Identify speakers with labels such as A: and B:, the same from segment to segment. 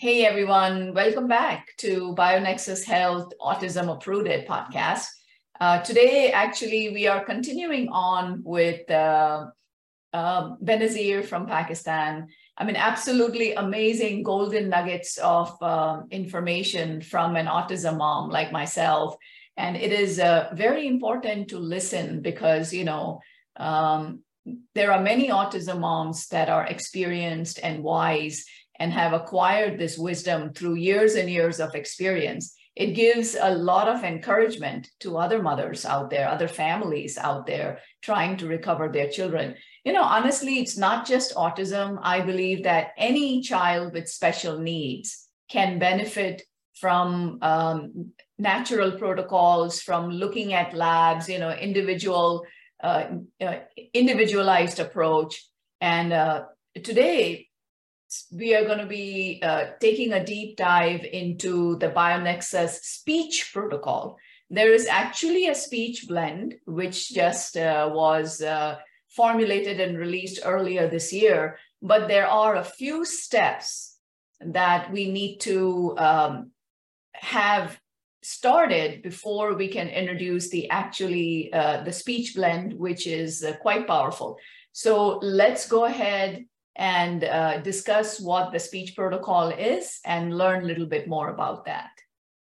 A: Hey everyone, welcome back to BioNexus Health Autism Uprooted podcast. Uh, today, actually, we are continuing on with uh, uh, Benazir from Pakistan. I mean, absolutely amazing golden nuggets of uh, information from an autism mom like myself. And it is uh, very important to listen because, you know, um, there are many autism moms that are experienced and wise and have acquired this wisdom through years and years of experience, it gives a lot of encouragement to other mothers out there, other families out there trying to recover their children. You know, honestly, it's not just autism. I believe that any child with special needs can benefit from um, natural protocols, from looking at labs, you know, individual, uh, uh, individualized approach. And uh, today, we are going to be uh, taking a deep dive into the BioNexus speech protocol. There is actually a speech blend, which just uh, was uh, formulated and released earlier this year, but there are a few steps that we need to um, have started before we can introduce the actually uh, the speech blend, which is uh, quite powerful. So let's go ahead and uh, discuss what the speech protocol is and learn a little bit more about that.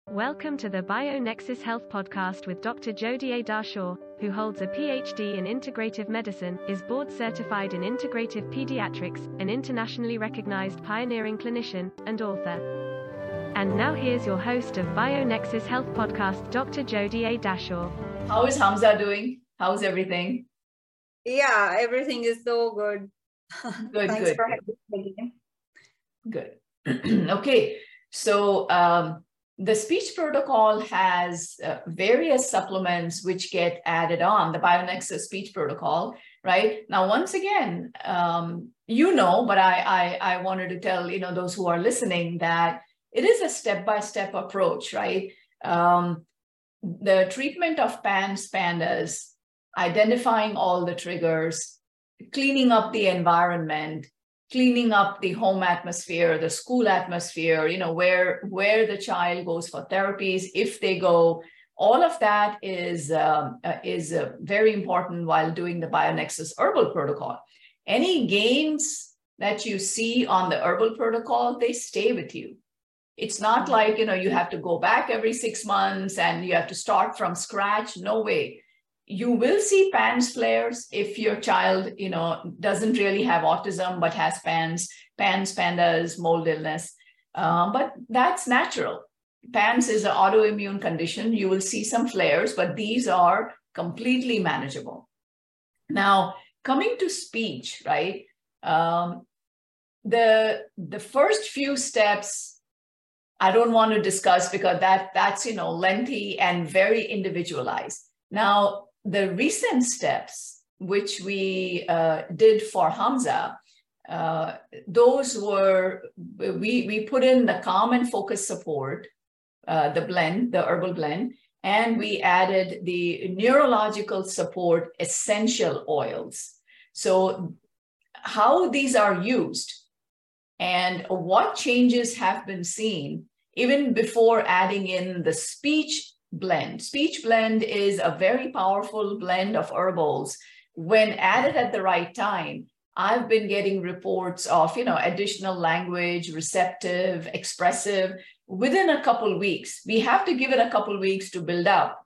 B: Welcome to the BioNexus Health Podcast with Dr. Jodie A. Dashore, who holds a PhD in integrative medicine, is board certified in integrative pediatrics, an internationally recognized pioneering clinician, and author. And now here's your host of BioNexus Health Podcast, Dr. Jodie A. Dashore.
A: How is Hamza doing? How's everything?
C: Yeah, everything is so good.
A: Good,
C: Thanks
A: good.
C: for having me.
A: Good. okay. So um, the speech protocol has uh, various supplements which get added on the BioNexus speech protocol, right? Now, once again, um, you know, but I, I, I wanted to tell, you know, those who are listening that it is a step-by-step approach, right? Um, the treatment of PANS, PANDAS, identifying all the triggers, cleaning up the environment, cleaning up the home atmosphere, the school atmosphere, you know, where where the child goes for therapies, if they go, all of that is um, uh, is uh, very important while doing the BioNexus herbal protocol. Any gains that you see on the herbal protocol, they stay with you. It's not like you know you have to go back every six months and you have to start from scratch. No way you will see PANS flares if your child, you know, doesn't really have autism but has PANS, PANS, PANDAS, mold illness. Um, but that's natural. PANS is an autoimmune condition. You will see some flares, but these are completely manageable. Now, coming to speech, right? Um, the the first few steps I don't want to discuss because that that's you know lengthy and very individualized. Now, the recent steps which we uh, did for Hamza, uh, those were, we, we put in the and focus support, uh, the blend, the herbal blend, and we added the neurological support essential oils. So how these are used and what changes have been seen even before adding in the speech blend. Speech blend is a very powerful blend of herbals. When added at the right time, I've been getting reports of, you know, additional language, receptive, expressive within a couple weeks. We have to give it a couple weeks to build up.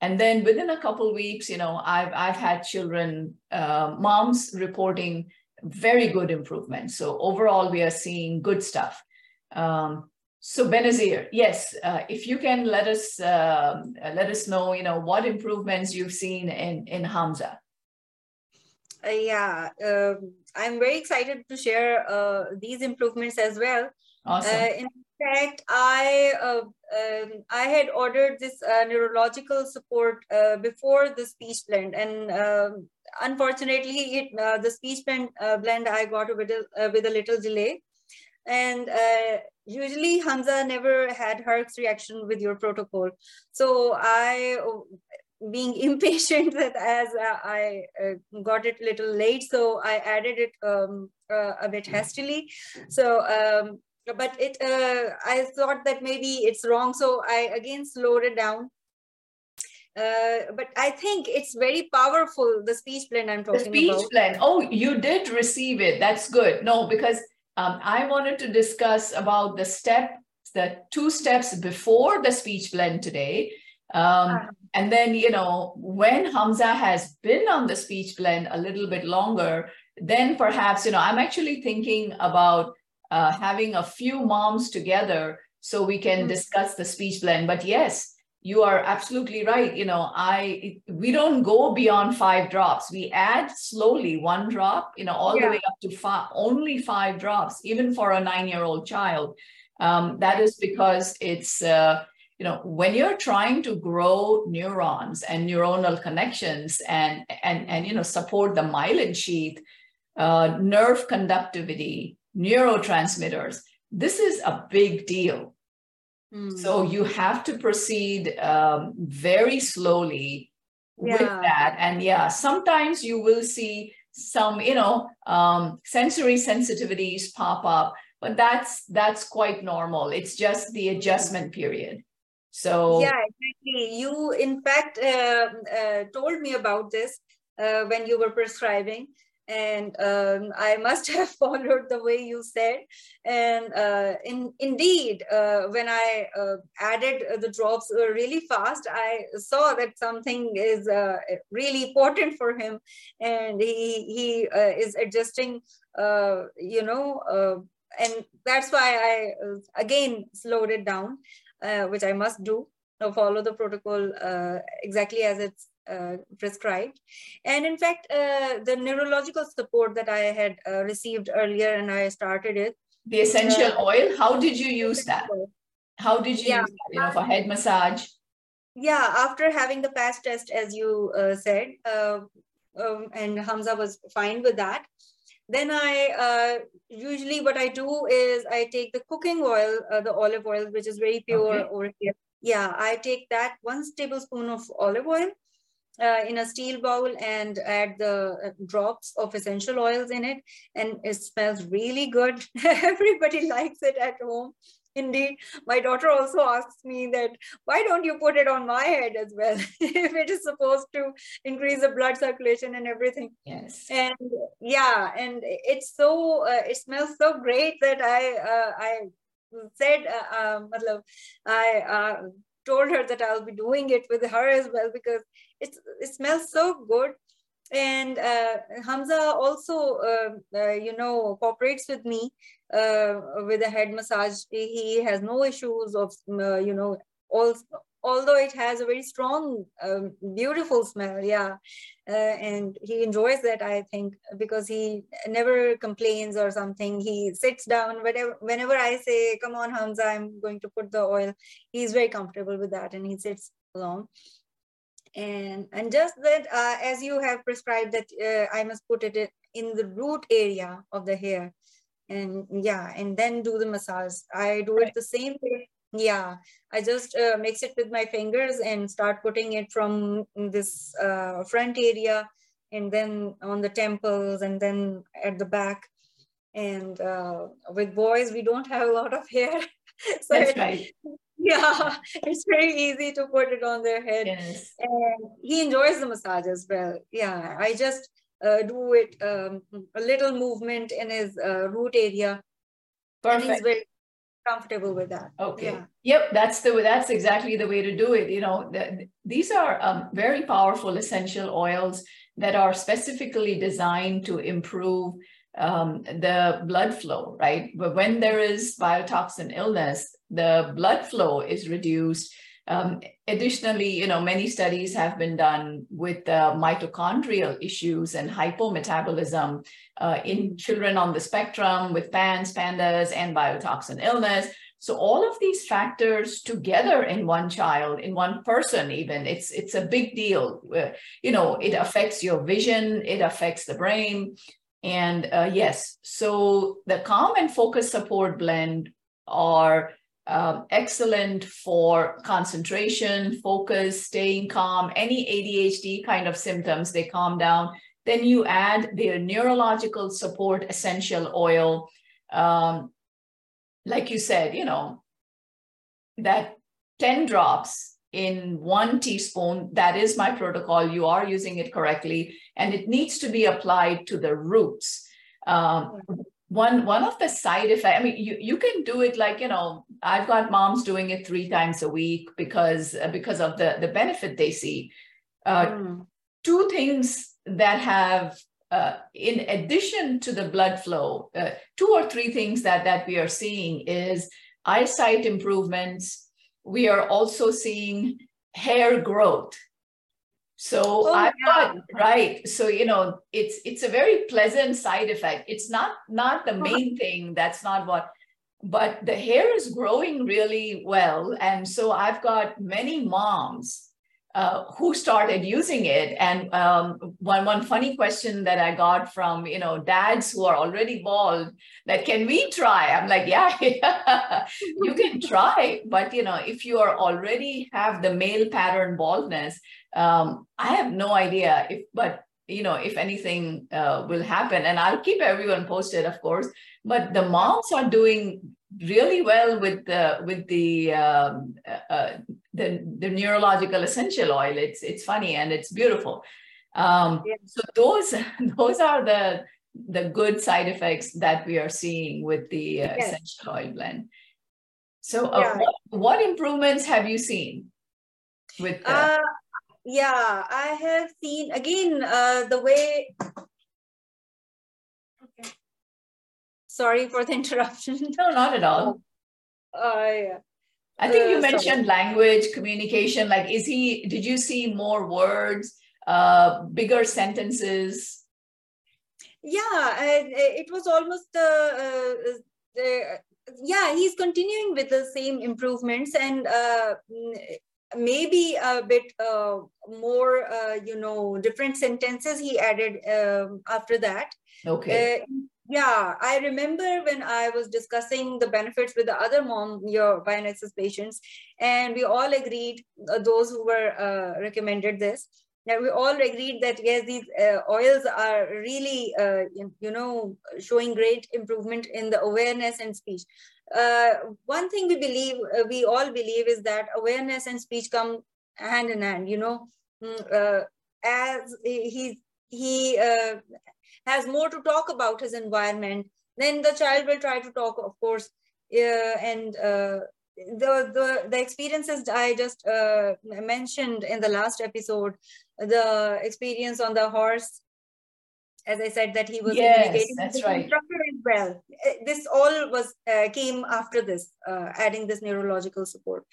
A: And then within a couple weeks, you know, I've, I've had children, uh, moms reporting very good improvement. So overall, we are seeing good stuff. Um, so Benazir, yes, uh, if you can let us uh, let us know, you know, what improvements you've seen in in Hamza.
C: Uh, yeah, um, I'm very excited to share uh, these improvements as well.
A: Awesome.
C: Uh, in fact, I uh, um, I had ordered this neurological support before the speech blend, and um, unfortunately, it the speech blend blend I got with a, with a little delay and uh, usually Hamza never had Herx reaction with your protocol. So I, being impatient that as uh, I uh, got it a little late, so I added it um, uh, a bit hastily. So um, but it uh, I thought that maybe it's wrong, so I again slowed it down. Uh, but I think it's very powerful. The speech plan I'm talking about.
A: the speech
C: about.
A: blend. Oh, you did receive it. That's good. No, because um, I wanted to discuss about the step, the two steps before the speech blend today. Um, uh-huh. and then, you know, when Hamza has been on the speech blend a little bit longer, then perhaps, you know, I'm actually thinking about uh, having a few moms together so we can mm-hmm. discuss the speech blend. But yes, you are absolutely right. You know, I we don't go beyond five drops. We add slowly one drop, you know, all yeah. the way up to five, only five drops, even for a nine-year-old child. Um, that is because it's uh, you know when you're trying to grow neurons and neuronal connections and and and you know support the myelin sheath, uh, nerve conductivity, neurotransmitters. This is a big deal. Mm. So you have to proceed um, very slowly yeah. with that. And yeah, sometimes you will see some, you know, um, sensory sensitivities pop up, but that's that's quite normal. It's just the adjustment period. So
C: yeah, exactly. You in fact uh, uh, told me about this uh, when you were prescribing and um, I must have followed the way you said. And uh, in, indeed, uh, when I uh, added the drops really fast, I saw that something is uh, really important for him, and he he uh, is adjusting. Uh, you know, and that's why I again slowed it down, which I must do. Follow the protocol exactly as it's uh, prescribed. And in fact, uh, the neurological support that I had uh, received earlier and I started it.
A: The essential uh, oil, how did you use that? How did you yeah. use that, you know, for head massage?
C: Yeah, after having the patch test, as you uh, said, uh, um, and Hamza was fine with that. Then I usually what I do is I take the cooking oil, the olive oil, which is very pure okay. over here. Yeah, I take that one tablespoon of olive oil uh, in a steel bowl and add the uh, drops of essential oils in it. And it smells really good. Everybody likes it at home. Indeed. My daughter also asks me that why don't you put it on my head as well? If it is supposed to increase the blood circulation and everything.
A: Yes.
C: And yeah and it's so uh, it smells so great that i uh, i said uh, uh, i uh, told her that I'll be doing it with her as well because it's, it smells so good. And uh, Hamza also, uh, uh, you know, cooperates with me uh, with a head massage. He has no issues of, uh, you know, all although it has a very strong, um, beautiful smell, yeah. Uh, and he enjoys that, I think, because he never complains or something. He sits down whenever, whenever I say, come on, Hamza, I'm going to put the oil. He's very comfortable with that and he sits along. And, and just that, uh, as you have prescribed that uh, I must put it in the root area of the hair and yeah, and then do the massage. I do right. it the same way yeah, I just uh, mix it with my fingers and start putting it from this uh, front area and then on the temples and then at the back. And uh, with boys, we don't have a lot of hair.
A: so That's right.
C: Yeah, it's very easy to put it on their head.
A: Yes.
C: And he enjoys the massage as well. Yeah, I just uh, do it um, a little movement in his uh, root area.
A: Perfect. And he's very
C: comfortable with that.
A: Okay. Yeah. Yep, that's the that's exactly the way to do it. You know, the, these are um, very powerful essential oils that are specifically designed to improve um, the blood flow, right? But when there is biotoxin illness, the blood flow is reduced. Um, additionally, you know, many studies have been done with uh, mitochondrial issues and hypometabolism uh, in children on the spectrum with PANS, PANDAS, and biotoxin illness. So all of these factors together in one child, in one person, even it's it's a big deal. Uh, you know, it affects your vision, it affects the brain, and uh, yes. So the calm and focus support blend are um, excellent for concentration, focus, staying calm, any ADHD kind of symptoms, they calm down. Then you add their neurological support essential oil. Um, like you said, you know, that 10 drops in one teaspoon, that is my protocol. You are using it correctly, and it needs to be applied to the roots. Um, one one of the side effects i mean you, you can do it like you know i've got moms doing it three times a week because uh, because of the the benefit they see. Uh, mm. two things that have uh, in addition to the blood flow uh, two or three things that that we are seeing is eyesight improvements. We are also seeing hair growth so oh, I've got right. So you know, it's it's a very pleasant side effect. It's not not the uh-huh. main thing. That's not what. But the hair is growing really well, and so I've got many moms uh, who started using it. And um, one one funny question that I got from you know dads who are already bald that can we try? I'm like, yeah, yeah, you can try, but you know if you are already have the male pattern baldness, um, I have no idea if, but you know, if anything uh, will happen, and I'll keep everyone posted, of course. But the moms are doing really well with the with the um, uh, uh, the the neurological essential oil. It's it's funny and it's beautiful. Um, yeah. So those those are the the good side effects that we are seeing with the uh, yes. essential oil blend. So, uh, yeah. what, what improvements have you seen with?
C: Uh, yeah i have seen again uh, the way sorry for the interruption
A: no not at all
C: uh, yeah.
A: i think you uh, mentioned sorry. language communication like is he did you see more words uh bigger sentences
C: yeah it was almost uh, uh, yeah he's continuing with the same improvements and uh, maybe a bit uh, more, uh, you know, different sentences he added um, after that.
A: Okay.
C: Uh, yeah, I remember when I was discussing the benefits with the other mom, your BioNexus patients, and we all agreed, uh, those who were uh, recommended this, that we all agreed that yes, these uh, oils are really, you know, showing great improvement in the awareness and speech. Uh, one thing we believe, uh, we all believe is that awareness and speech come hand in hand, you know, mm, uh, as he, he uh, has more to talk about his environment, then the child will try to talk, of course, and uh, the, the, the experiences I just uh, mentioned in the last episode, the experience on the horse as I said, that he was
A: yes, that's right.
C: instructor as well. Uh, this all was uh, came after this, uh, adding this neurological support.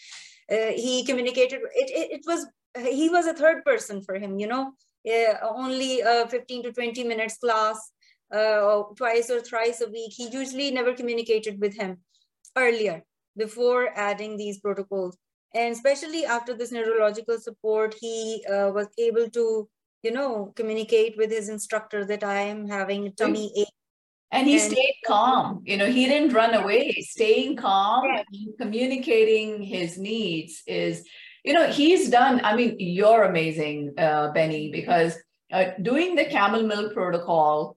C: Uh, he communicated. It, it, it was he was a third person for him. You know, only a 15 to 20 minutes class, uh, twice or thrice a week. He usually never communicated with him earlier before adding these protocols. And especially after this neurological support, he uh, was able to you know, communicate with his instructor that I am having a tummy ache.
A: And he and, stayed calm. You know, he didn't run away. Staying calm yeah. and communicating his needs is, you know, he's done. I mean, you're amazing, uh, Benny, because uh, doing the camel milk protocol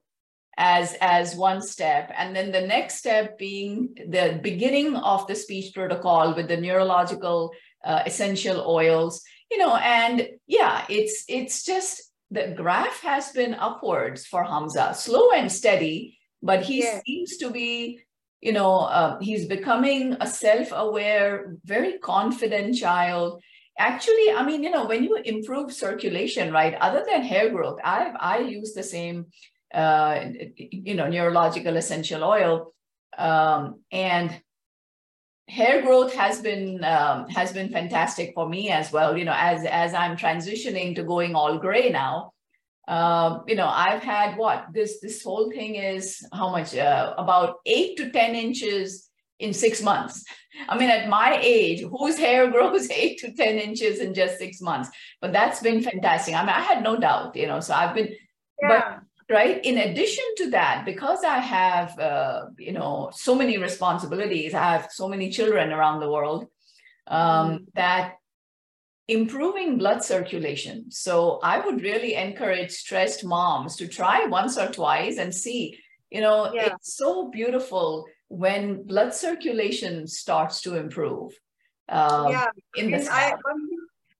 A: as as one step and then the next step being the beginning of the speech protocol with the neurological uh, essential oils you know and yeah it's it's just the graph has been upwards for Hamza, slow and steady, but he yeah. seems to be, you know, uh, he's becoming a self-aware, very confident child. Actually, I mean, you know, when you improve circulation, right, other than hair growth, I I use the same, uh, you know, neurological essential oil, um, and hair growth has been um, has been fantastic for me as well. You know as as i'm transitioning to going all gray now um, you know i've had what? This this whole thing is how much? Uh, about eight to ten inches in six months i mean at my age whose hair grows eight to ten inches in just six months but that's been fantastic i mean i had no doubt you know so i've been yeah. but right in addition to that because i have uh, you know so many responsibilities i have so many children around the world um, mm. that improving blood circulation so i would really encourage stressed moms to try once or twice and see you know yeah. it's so beautiful when blood circulation starts to improve. Um,
C: yeah,
A: in the
C: I, one,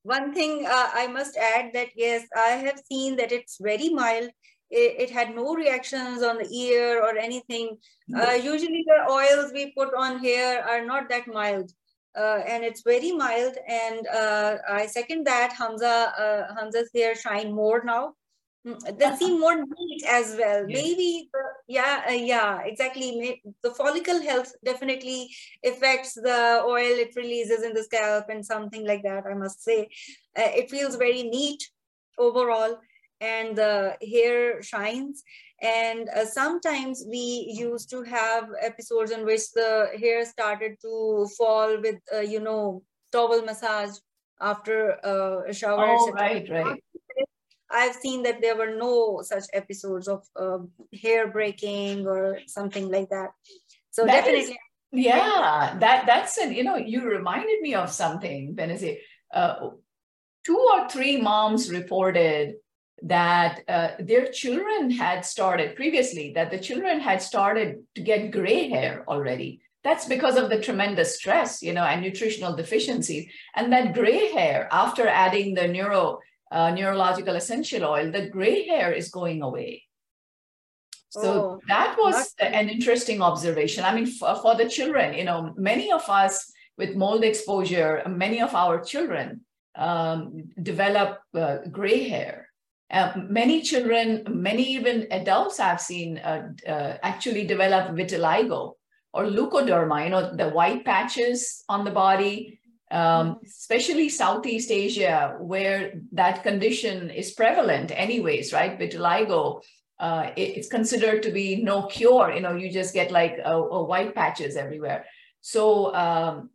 C: one thing uh, I must add that yes, I have seen that it's very mild. It, it had no reactions on the ear or anything. Uh, usually the oils we put on here are not that mild. Uh, and it's very mild. And uh, I second that Hamza, uh, Hamza's hair shine more now. They seem more neat as well. Yes. Maybe, the, yeah, uh, yeah, exactly. The follicle health definitely affects the oil it releases in the scalp and something like that. I must say, uh, it feels very neat overall, and the hair shines. And uh, sometimes we used to have episodes in which the hair started to fall with, uh, you know, towel massage after uh, a shower.
A: Oh, right, right
C: I've seen that there were no such episodes of uh, hair breaking or something like that. So that definitely. Is,
A: yeah, that that's an, you know, you reminded me of something, Benazir. Uh, two or three moms reported that uh, their children had started previously, that the children had started to get gray hair already. That's because of the tremendous stress, you know, and nutritional deficiencies. And that gray hair, after adding the neuro uh, neurological essential oil, the gray hair is going away. So oh, that was an interesting observation. I mean, for, for, the children, you know, many of us with mold exposure, many of our children um, develop uh, gray hair. Uh, many children, many even adults I've seen uh, uh, actually develop vitiligo or leukoderma, you know, the white patches on the body um, especially Southeast Asia, where that condition is prevalent, anyways, right? Vitiligo, uh, it, it's considered to be no cure. You know, you just get like a, a white patches everywhere. So um,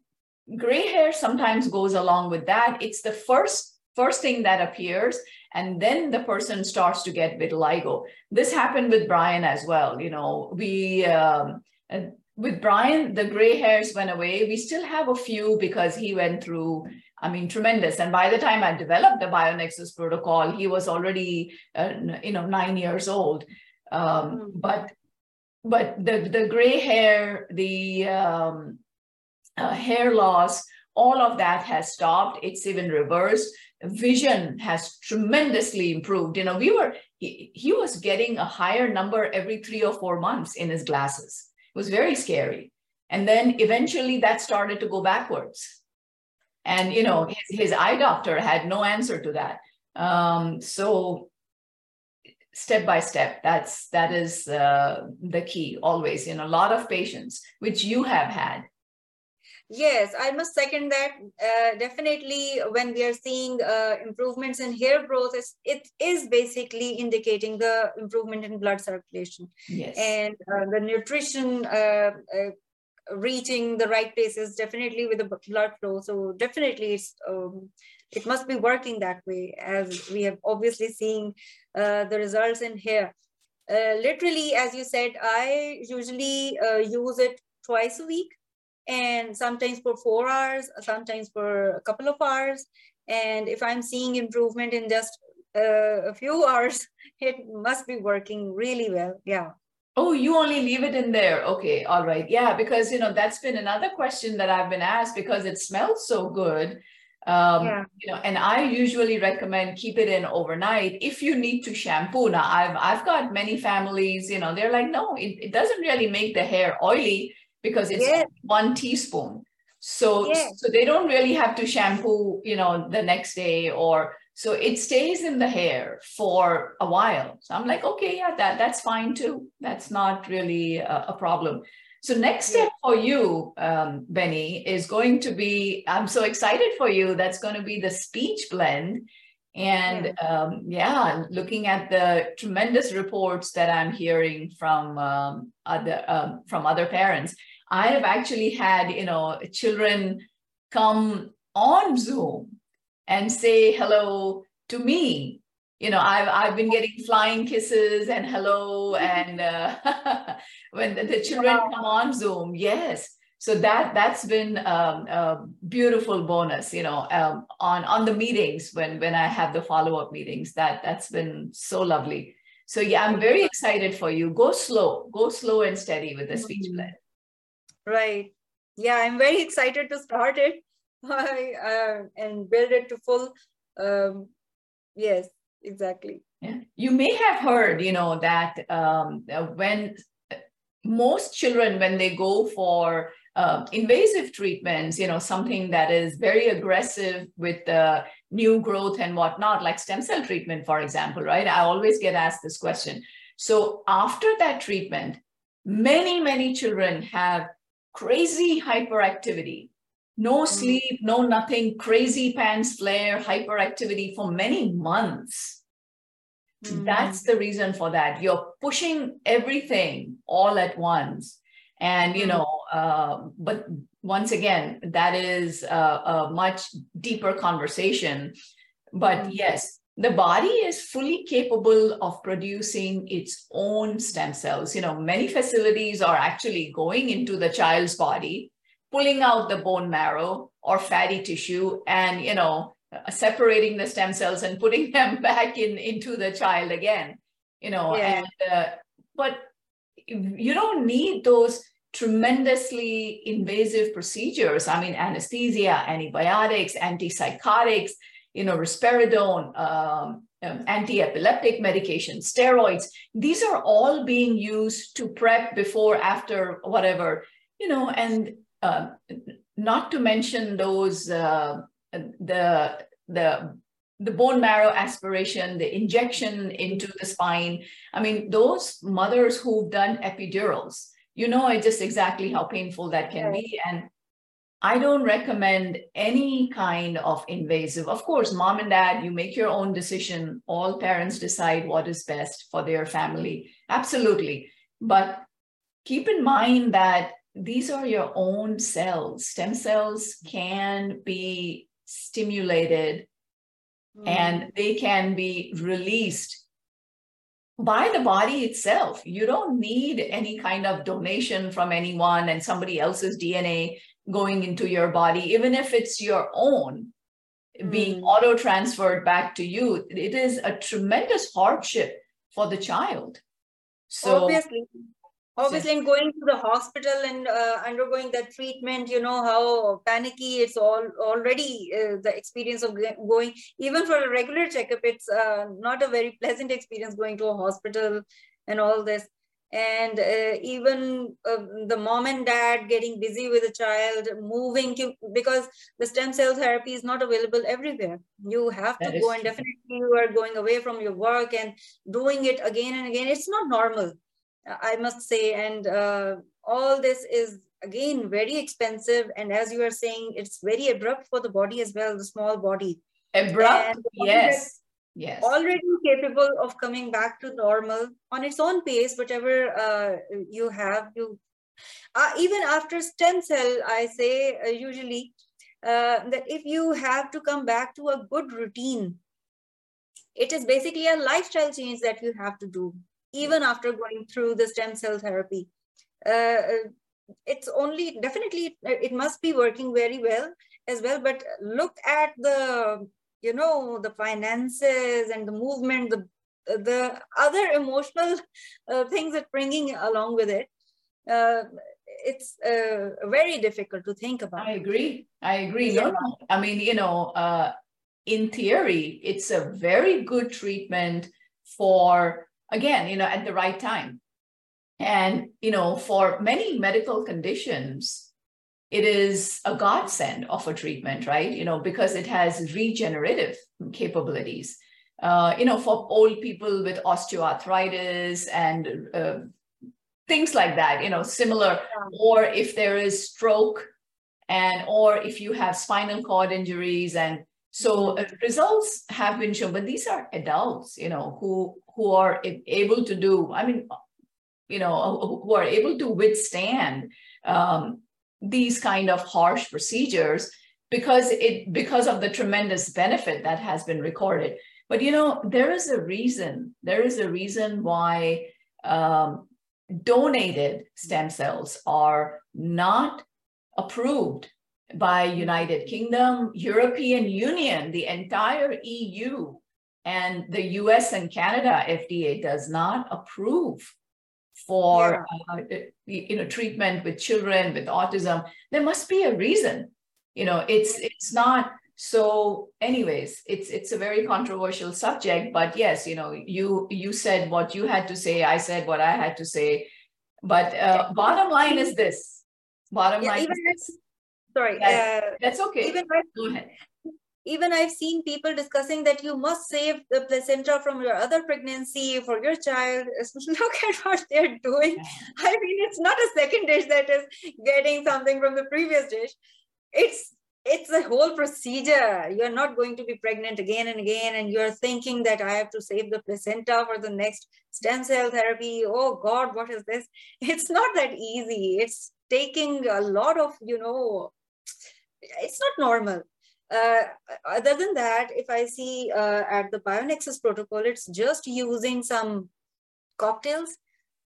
A: gray hair sometimes goes along with that. It's the first first thing that appears, and then the person starts to get vitiligo. This happened with Brian as well. You know, we. Um, with Brian, the gray hairs went away. We still have a few because he went through, I mean, tremendous. And by the time I developed the BioNexus protocol, he was already, uh, you know, nine years old. Um, mm. But but the the gray hair, the um, uh, hair loss, all of that has stopped. It's even reversed. Vision has tremendously improved. You know, we were he, he was getting a higher number every three or four months in his glasses was very scary. And then eventually that started to go backwards. And, you know, his, his eye doctor had no answer to that. Um, so step by step, that's, that is uh, the key always in a lot of patients, which you have had.
C: Yes, I must second that. Uh, definitely, when we are seeing uh, improvements in hair growth, it is basically indicating the improvement in blood circulation.
A: Yes.
C: And uh, the nutrition uh, uh, reaching the right places, definitely with the blood flow. So definitely, it's um, it must be working that way, as we have obviously seen uh, the results in hair. literally, as you said, I usually use it twice a week and sometimes for four hours, sometimes for a couple of hours. And if I'm seeing improvement in just uh, a few hours, it must be working really well. Yeah.
A: Oh, you only leave it in there. Okay. All right. Yeah. Because, you know, that's been another question that I've been asked because it smells so good. Um, yeah. you know, and I usually recommend keep it in overnight if you need to shampoo. Now I've, I've got many families, you know, they're like, no, it, it doesn't really make the hair oily because it's yes. one teaspoon. So, yes. so they don't really have to shampoo, you know, the next day or so it stays in the hair for a while. So I'm like, okay, yeah, that that's fine too. That's not really a, a problem. So next step for you, um, Benny, is going to be, I'm so excited for you. That's going to be the speech blend. And yeah. Um, yeah, looking at the tremendous reports that I'm hearing from um, other um, from other parents, I have actually had you know children come on Zoom and say hello to me. You know, I've I've been getting flying kisses and hello, and uh, when the, the children wow. come on Zoom, yes. So that that's been um, a beautiful bonus you know um, on on the meetings when when i have the follow-up meetings. That that's been so lovely. So yeah i'm very excited for you. Go slow. Go slow and steady with the speech mm-hmm. plan
C: right. Yeah, I'm very excited to start it uh, and build it to full. Um, yes, exactly.
A: Yeah. You may have heard, you know, that um, when most children, when they go for uh, invasive treatments, you know, something that is very aggressive with the new growth and whatnot, like stem cell treatment, for example, right? I always get asked this question. So after that treatment, many, many children have crazy hyperactivity, no mm. sleep, no nothing, crazy PANS flare, hyperactivity for many months. Mm. That's the reason for that. You're pushing everything all at once. And, you mm. know, uh, but once again, that is a, a much deeper conversation. But mm. yes, the body is fully capable of producing its own stem cells. You know, many facilities are actually going into the child's body, pulling out the bone marrow or fatty tissue and, you know, separating the stem cells and putting them back in into the child again, you know, yeah. and, uh, but you don't need those tremendously invasive procedures. I mean, anesthesia, antibiotics, antipsychotics, you know, risperidone, um, um, anti-epileptic medication, steroids. These are all being used to prep before, after, whatever, you know, and uh, not to mention those uh, the the the bone marrow aspiration, the injection into the spine. I mean, those mothers who've done epidurals, you know, just exactly how painful that can be, and I don't recommend any kind of invasive. Of course, mom and dad, you make your own decision. All parents decide what is best for their family. Absolutely. But keep in mind that these are your own cells. Stem cells can be stimulated mm. and they can be released by the body itself. You don't need any kind of donation from anyone and somebody else's DNA going into your body, even if it's your own, mm. being auto transferred back to you, it is a tremendous hardship for the child.
C: So obviously, obviously, in going to the hospital and uh, undergoing that treatment, you know how panicky it's all already uh, the experience of going. Even for a regular checkup, it's uh, not a very pleasant experience going to a hospital and all this and uh, even uh, the mom and dad getting busy with the child moving to because the stem cell therapy is not available everywhere. You have to go and definitely you are going away from your work and doing it again and again. It's not normal i must say. And uh, all this is again very expensive. And as you are saying it's very abrupt for the body as well the small body.
A: Abrupt? Yes yes.
C: Already capable of coming back to normal on its own pace whatever uh, you have you uh, even after stem cell i say uh, usually uh, that if you have to come back to a good routine it is basically a lifestyle change that you have to do even after going through the stem cell therapy. Uh, uh, it's only definitely it must be working very well as well but look at the you know the finances and the movement the the other emotional uh, things that bringing along with it uh, it's uh, very difficult to think about
A: i agree i agree yeah. no, no. i mean you know uh, in theory it's a very good treatment for again you know at the right time and you know for many medical conditions it is a godsend of a treatment, right? You know, because it has regenerative capabilities. Uh, you know, for old people with osteoarthritis and uh, things like that, you know, similar, or if there is stroke and, or if you have spinal cord injuries and so uh, results have been shown, but these are adults, you know, who, who are able to do, I mean, you know, who are able to withstand um, these kind of harsh procedures because it because of the tremendous benefit that has been recorded. But you know there is a reason there is a reason why um, donated stem cells are not approved by united kingdom european union the entire eu and the us and canada fda does not approve for yeah. uh, you know treatment with children with autism there must be a reason. You know it's it's not so anyways it's it's a very controversial subject but yes you know you you said what you had to say i said what i had to say. But uh, bottom line is this. Bottom yeah, line is
C: sorry that,
A: uh, that's okay.
C: even Go ahead even I've seen people discussing that you must save the placenta from your other pregnancy for your child. Look at what they're doing. I mean, it's not a second dish that is getting something from the previous dish. It's it's a whole procedure. You're not going to be pregnant again and again, and you're thinking that I have to save the placenta for the next stem cell therapy. Oh God, what is this? It's not that easy. It's taking a lot of, you know, it's not normal. Uh, other than that, if I see uh, at the BioNexus protocol, it's just using some cocktails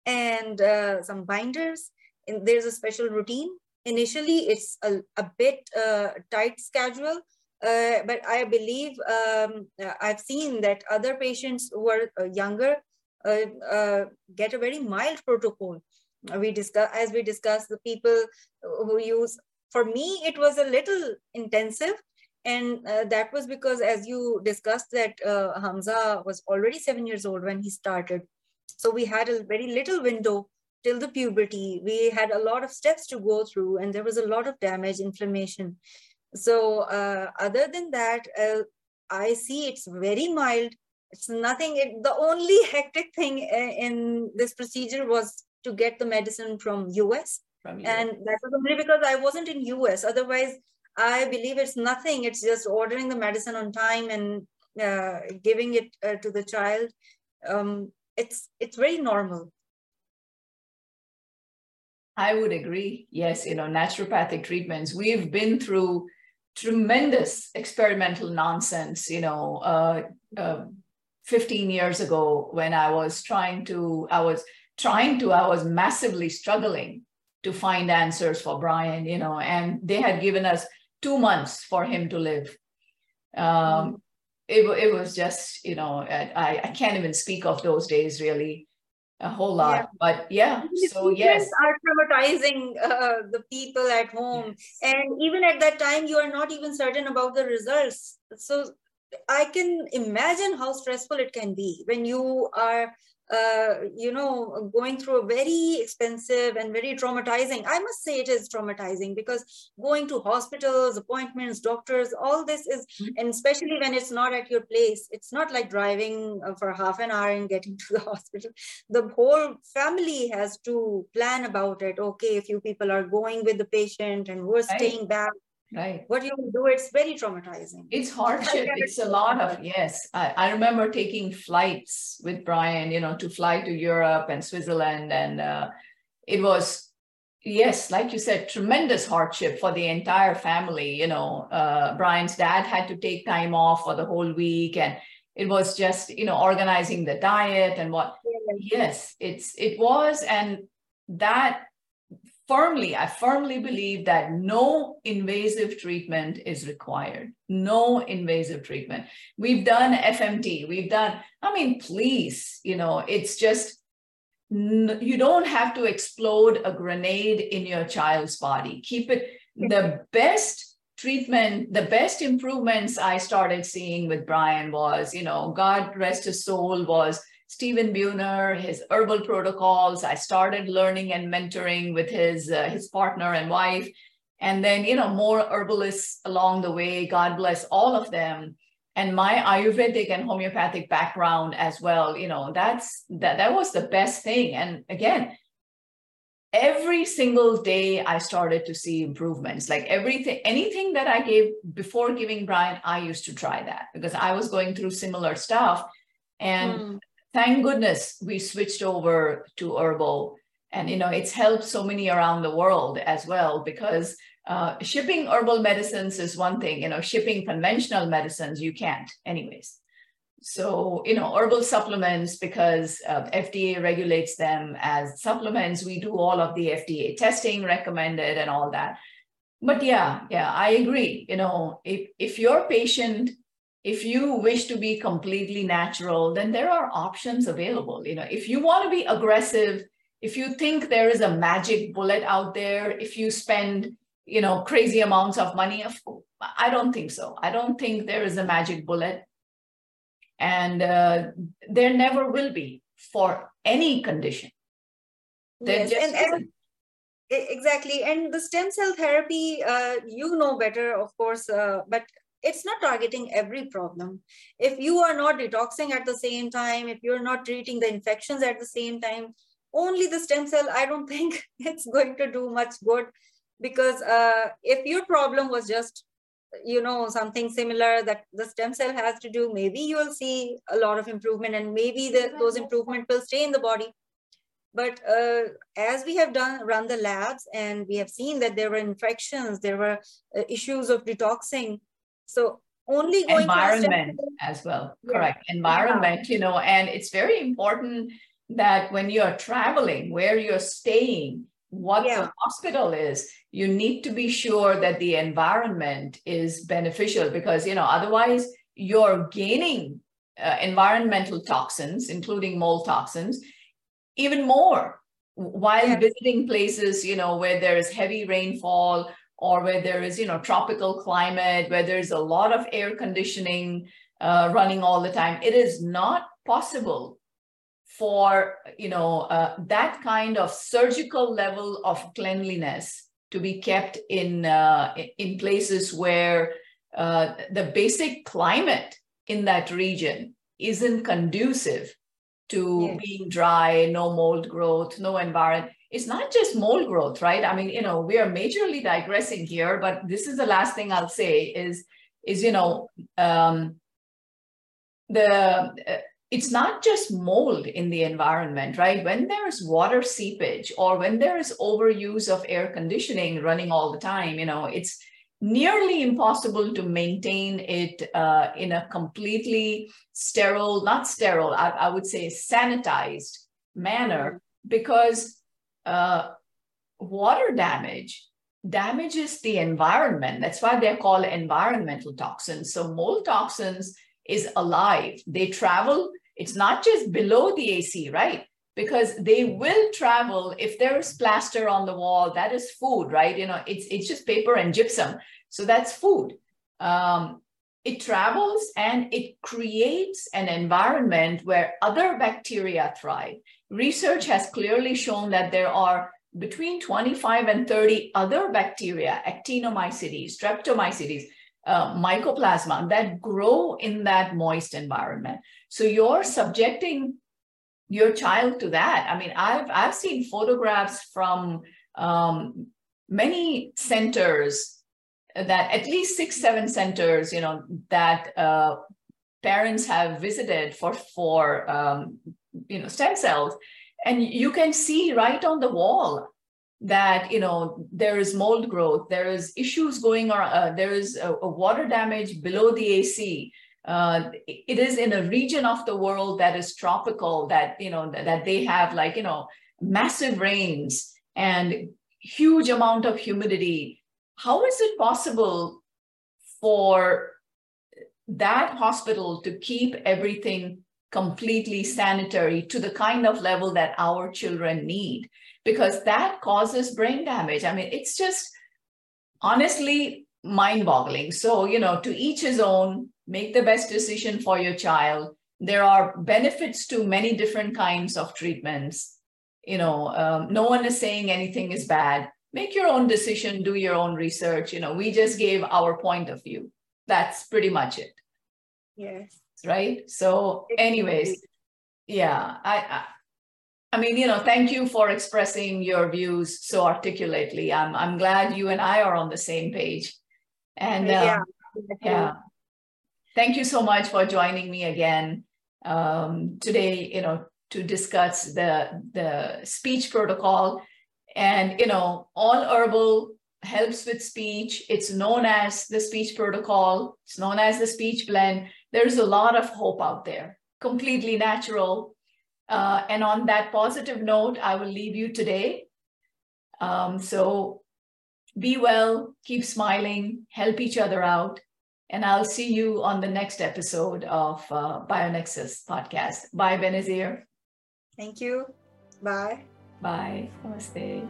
C: and uh, some binders. And there's a special routine. Initially, it's a, a bit uh, tight schedule, uh, but I believe um, I've seen that other patients who are younger get a very mild protocol. We discuss, as we discussed, the people who use for me, it was a little intensive and uh, that was because as you discussed that uh, hamza was already seven years old when he started. So we had a very little window till the puberty. We had a lot of steps to go through and there was a lot of damage inflammation. So uh, other than that uh, i see it's very mild. It's nothing. It, the only hectic thing uh, in this procedure was to get the medicine from us from and that was only because i wasn't in us otherwise I believe it's nothing. It's just ordering the medicine on time and uh, giving it uh, to the child. Um, it's it's very normal.
A: I would agree. Yes, you know, naturopathic treatments. We've been through tremendous experimental nonsense. You know, uh, uh 15 years ago when I was trying to, I was trying to, I was massively struggling to find answers for Brian. You know, and they had given us two months for him to live. Um, mm-hmm. it, it was just, you know, I, I can't even speak of those days really a whole lot. Yeah. But yeah, so yes.
C: are traumatizing uh, the people at home. Yes. And even at that time, you are not even certain about the results. So I can imagine how stressful it can be when you are uh, you know, going through a very expensive and very traumatizing. I must say it is traumatizing because going to hospitals, appointments, doctors, all this is, mm-hmm. and especially when it's not at your place, it's not like driving uh, for half an hour and getting to the hospital. The whole family has to plan about it. Okay, a few people are going with the patient and we're staying back
A: right.
C: What you do? It's very traumatizing.
A: It's hardship. It's a lot of yes. I, I remember taking flights with brian you know to fly to europe and switzerland and uh, it was yes like you said tremendous hardship for the entire family you know. Uh, brian's dad had to take time off for the whole week and it was just you know organizing the diet and what yes it's it was and that firmly, I firmly believe that no invasive treatment is required. No invasive treatment. We've done FMT. We've done, I mean, please, you know, it's just, you don't have to explode a grenade in your child's body. Keep it the best treatment, the best improvements I started seeing with Brian was, you know, God rest his soul, was Stephen Buhner, his herbal protocols. I started learning and mentoring with his uh, his partner and wife, and then you know more herbalists along the way. God bless all of them, and my Ayurvedic and homeopathic background as well. You know that's that that was the best thing. And again, every single day I started to see improvements. Like everything, anything that I gave before giving Brian, I used to try that because I was going through similar stuff. And mm thank goodness we switched over to herbal. And you know it's helped so many around the world as well because uh, shipping herbal medicines is one thing you know shipping conventional medicines you can't anyways. So you know herbal supplements because uh, fda regulates them as supplements. We do all of the fda testing recommended and all that. But yeah yeah i agree you know if if your patient if you wish to be completely natural, then there are options available. You know, if you want to be aggressive, if you think there is a magic bullet out there, if you spend, you know, crazy amounts of money, I don't think so. I don't think there is a magic bullet. And uh, there never will be for any condition.
C: There yes, and, and exactly. And the stem cell therapy, uh, you know better, of course, uh, but it's not targeting every problem. If you are not detoxing at the same time, if you're not treating the infections at the same time, only the stem cell, I don't think it's going to do much good because uh, if your problem was just you know something similar that the stem cell has to do maybe you'll see a lot of improvement and maybe the, those improvement will stay in the body but uh, as we have done run the labs and we have seen that there were infections there were uh, issues of detoxing so only going
A: environment as well yeah. correct environment yeah. you know and it's very important that when you're traveling where you're staying what yeah. the hospital is you need to be sure that the environment is beneficial because you know otherwise you're gaining uh, environmental toxins including mold toxins even more while yeah. visiting places you know where there is heavy rainfall or where there is you know tropical climate where there's a lot of air conditioning uh, running all the time it is not possible for you know uh, that kind of surgical level of cleanliness to be kept in uh, in places where uh, the basic climate in that region isn't conducive to yes. being dry, no mold growth, no environment. It's not just mold growth, right? I mean, you know, we are majorly digressing here, but this is the last thing I'll say is, is you know, um, the uh, it's not just mold in the environment, right? When there is water seepage or when there is overuse of air conditioning running all the time, you know, it's nearly impossible to maintain it uh, in a completely sterile, not sterile, I, I would say sanitized manner because uh, water damage damages the environment. That's why they're called environmental toxins. So mold toxins is alive. They travel, it's not just below the AC, right? because they will travel if there is plaster on the wall that is food right you know it's it's just paper and gypsum so that's food um, it travels and it creates an environment where other bacteria thrive research has clearly shown that there are between 25 and 30 other bacteria actinomycetes streptomycetes uh, mycoplasma that grow in that moist environment so you're subjecting your child to that. I mean, I've I've seen photographs from um, many centers that at least six, seven centers, you know, that uh, parents have visited for for um, you know stem cells, and you can see right on the wall that you know there is mold growth, there is issues going on, uh, there is a, a water damage below the AC uh, it is in a region of the world that is tropical that you know that they have like you know massive rains and huge amount of humidity how is it possible for that hospital to keep everything completely sanitary to the kind of level that our children need because that causes brain damage i mean it's just honestly mind boggling so you know to each his own make the best decision for your child. There are benefits to many different kinds of treatments. You know, um, no one is saying anything is bad. Make your own decision, do your own research. You know, we just gave our point of view. That's pretty much it.
C: Yes.
A: Right. So, anyways, yeah, I, I I mean, you know, thank you for expressing your views so articulately. I'm I'm glad you and I are on the same page. And uh, yeah, yeah, thank you so much for joining me again um, today, you know, to discuss the, the speech protocol. And, you know, all herbal helps with speech. It's known as the speech protocol. It's known as the speech blend. There's a lot of hope out there, completely natural. Uh, and on that positive note, I will leave you today. Um, so be well, keep smiling, help each other out. And I'll see you on the next episode of uh, BioNexus podcast. Bye, Benazir.
C: Thank you. Bye.
A: Bye. Namaste.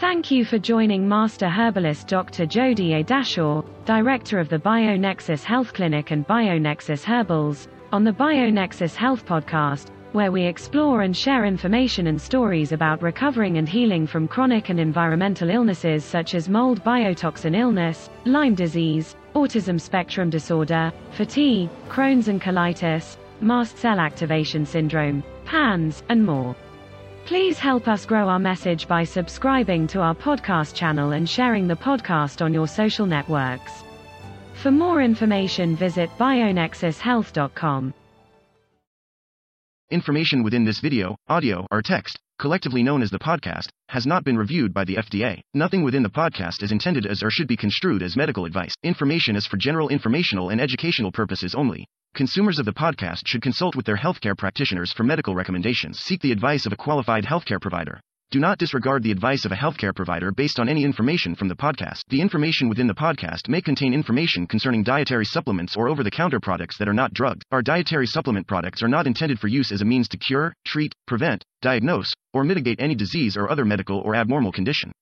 B: Thank you for joining Master Herbalist Dr. Jodie A. Dashore, Director of the BioNexus Health Clinic and BioNexus Herbals, on the BioNexus Health Podcast, where we explore and share information and stories about recovering and healing from chronic and environmental illnesses such as mold biotoxin illness, Lyme disease, autism spectrum disorder, fatigue, Crohn's and colitis, mast cell activation syndrome, PANS, and more. Please help us grow our message by subscribing to our podcast channel and sharing the podcast on your social networks. For more information, visit bionexushealth.com.
D: Information within this video, audio, or text, collectively known as the podcast, has not been reviewed by the FDA. Nothing within the podcast is intended as or should be construed as medical advice. Information is for general informational and educational purposes only. Consumers of the podcast should consult with their healthcare practitioners for medical recommendations. Seek the advice of a qualified healthcare provider. Do not disregard the advice of a healthcare provider based on any information from the podcast. The information within the podcast may contain information concerning dietary supplements or over the counter products that are not drugged. Our dietary supplement products are not intended for use as a means to cure, treat, prevent, diagnose, or mitigate any disease or other medical or abnormal condition.